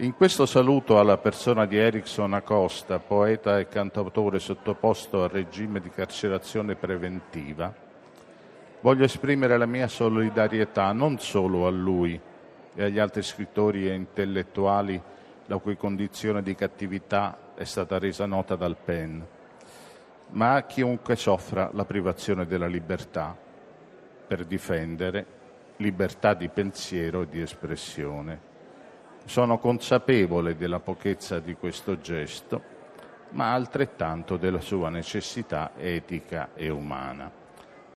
In questo saluto alla persona di Erickson Acosta, poeta e cantautore sottoposto al regime di carcerazione preventiva, voglio esprimere la mia solidarietà non solo a lui e agli altri scrittori e intellettuali la cui condizione di cattività è stata resa nota dal PEN, ma a chiunque soffra la privazione della libertà per difendere libertà di pensiero e di espressione. Sono consapevole della pochezza di questo gesto, ma altrettanto della sua necessità etica e umana.